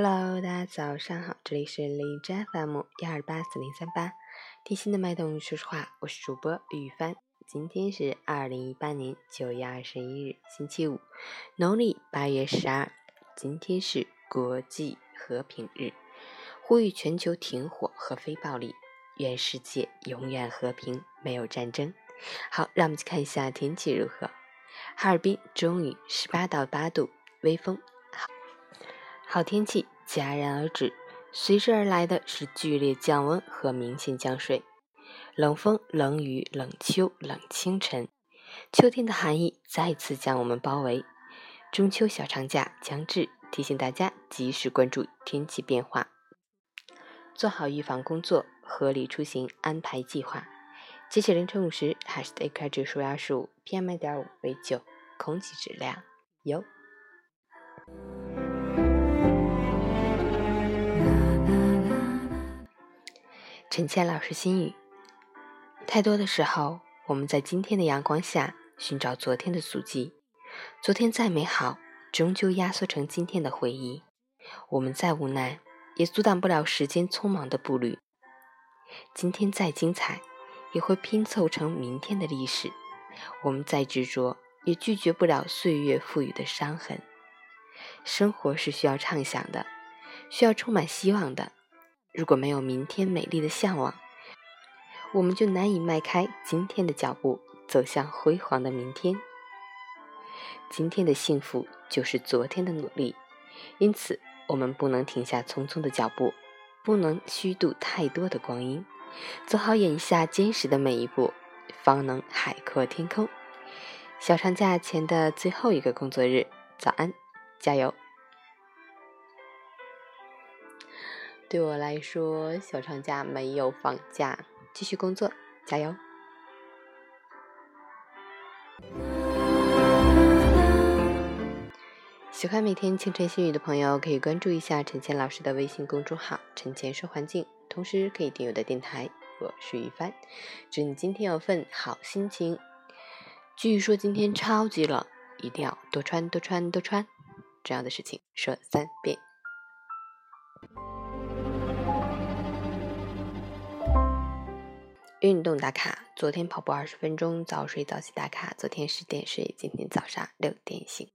Hello，大家早上好，这里是荔枝 FM 幺二八四零三八，贴心的脉动，说实话，我是主播雨帆。今天是二零一八年九月二十一日，星期五，农历八月十二。今天是国际和平日，呼吁全球停火和非暴力，愿世界永远和平，没有战争。好，让我们去看一下天气如何。哈尔滨中雨，十八到八度，微风，好，天气戛然而止，随之而来的是剧烈降温和明显降水，冷风、冷雨、冷秋、冷清晨，秋天的寒意再次将我们包围。中秋小长假将至，提醒大家及时关注天气变化，做好预防工作，合理出行，安排计划。截止凌晨五时，海市的 AQI 指数二十五，PM 二点五为九，空气质量优。陈倩老师心语：太多的时候，我们在今天的阳光下寻找昨天的足迹，昨天再美好，终究压缩成今天的回忆。我们再无奈，也阻挡不了时间匆忙的步履。今天再精彩。也会拼凑成明天的历史。我们再执着，也拒绝不了岁月赋予的伤痕。生活是需要畅想的，需要充满希望的。如果没有明天美丽的向往，我们就难以迈开今天的脚步，走向辉煌的明天。今天的幸福就是昨天的努力，因此我们不能停下匆匆的脚步，不能虚度太多的光阴。走好眼下坚实的每一步，方能海阔天空。小长假前的最后一个工作日，早安，加油！对我来说，小长假没有放假，继续工作，加油！喜欢每天清晨心语的朋友，可以关注一下陈倩老师的微信公众号“陈倩说环境”。同时可以订阅我的电台，我是于帆。祝你今天有份好心情。据说今天超级冷，一定要多穿多穿多穿。重要的事情说三遍。运动打卡：昨天跑步二十分钟，早睡早起打卡。昨天十点睡，今天早上六点醒。